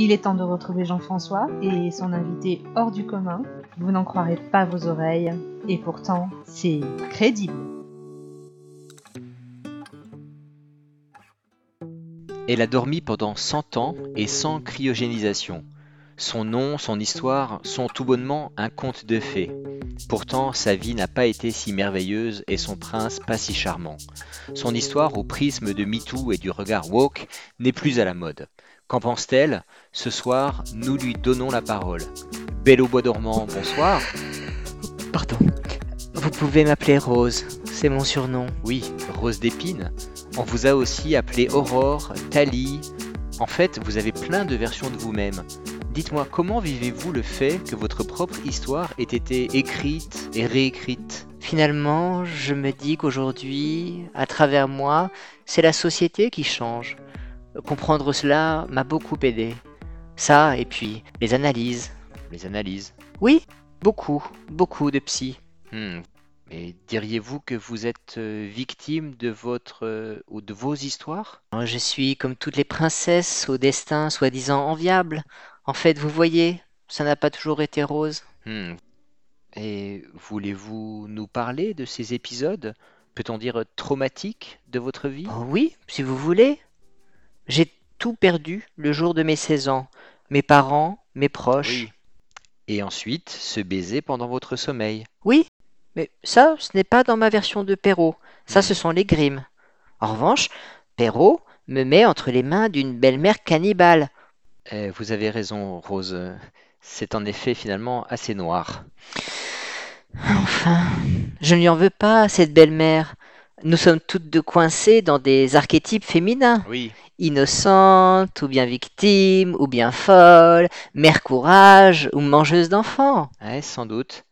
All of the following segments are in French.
Il est temps de retrouver Jean-François et son invité hors du commun. Vous n'en croirez pas vos oreilles, et pourtant, c'est crédible. Elle a dormi pendant 100 ans et sans cryogénisation. Son nom, son histoire sont tout bonnement un conte de fées. Pourtant, sa vie n'a pas été si merveilleuse et son prince pas si charmant. Son histoire au prisme de MeToo et du regard woke n'est plus à la mode. Qu'en pense-t-elle Ce soir, nous lui donnons la parole. Bello Bois dormant, bonsoir. Pardon. Vous pouvez m'appeler Rose, c'est mon surnom. Oui, Rose d'épine. On vous a aussi appelé Aurore, Thalie. En fait, vous avez plein de versions de vous-même. Dites-moi, comment vivez-vous le fait que votre propre histoire ait été écrite et réécrite? Finalement, je me dis qu'aujourd'hui, à travers moi, c'est la société qui change. Comprendre cela m'a beaucoup aidé. Ça, et puis les analyses. Les analyses Oui, beaucoup, beaucoup de psy. Hmm. Et diriez-vous que vous êtes euh, victime de votre euh, ou de vos histoires? Je suis comme toutes les princesses au destin soi-disant enviable. En fait, vous voyez, ça n'a pas toujours été rose. Hmm. Et voulez-vous nous parler de ces épisodes, peut-on dire traumatiques de votre vie? Oh oui, si vous voulez. J'ai tout perdu le jour de mes 16 ans. Mes parents, mes proches. Oui. Et ensuite, se baiser pendant votre sommeil. Oui, mais ça, ce n'est pas dans ma version de Perrault. Ça, ce sont les Grimm. En revanche, Perrault me met entre les mains d'une belle-mère cannibale. Eh, vous avez raison, Rose. C'est en effet finalement assez noir. Enfin, je ne lui en veux pas cette belle-mère. Nous sommes toutes deux coincées dans des archétypes féminins. Oui. Innocente, ou bien victime, ou bien folle, mère courage, ou mangeuse d'enfants. Ouais, sans doute.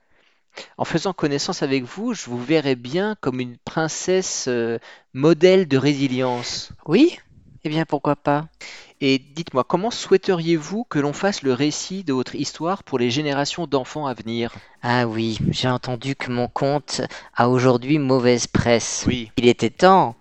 En faisant connaissance avec vous, je vous verrais bien comme une princesse euh, modèle de résilience. Oui Eh bien, pourquoi pas Et dites-moi, comment souhaiteriez-vous que l'on fasse le récit de votre histoire pour les générations d'enfants à venir? Ah oui, j'ai entendu que mon conte a aujourd'hui mauvaise presse. Oui. Il était temps.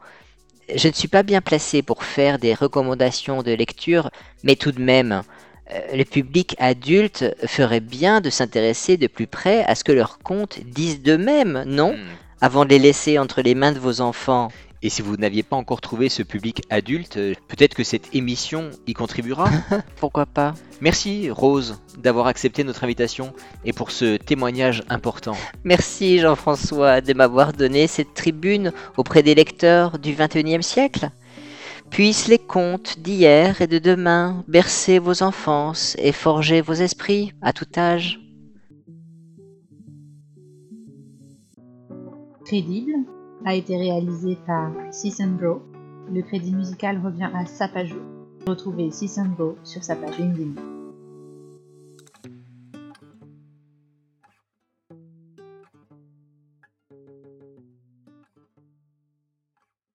Je ne suis pas bien placé pour faire des recommandations de lecture, mais tout de même, euh, le public adulte ferait bien de s'intéresser de plus près à ce que leurs contes disent d'eux-mêmes, non? Hmm. Avant de les laisser entre les mains de vos enfants. Et si vous n'aviez pas encore trouvé ce public adulte, euh, peut-être que cette émission y contribuera Pourquoi pas Merci Rose d'avoir accepté notre invitation et pour ce témoignage important. Merci Jean-François de m'avoir donné cette tribune auprès des lecteurs du XXIe siècle. Puissent les contes d'hier et de demain bercer vos enfances et forger vos esprits à tout âge. Crédible a été réalisé par Season Bro. Le crédit musical revient à Sapajou. Retrouvez Season Bro sur sa page LinkedIn.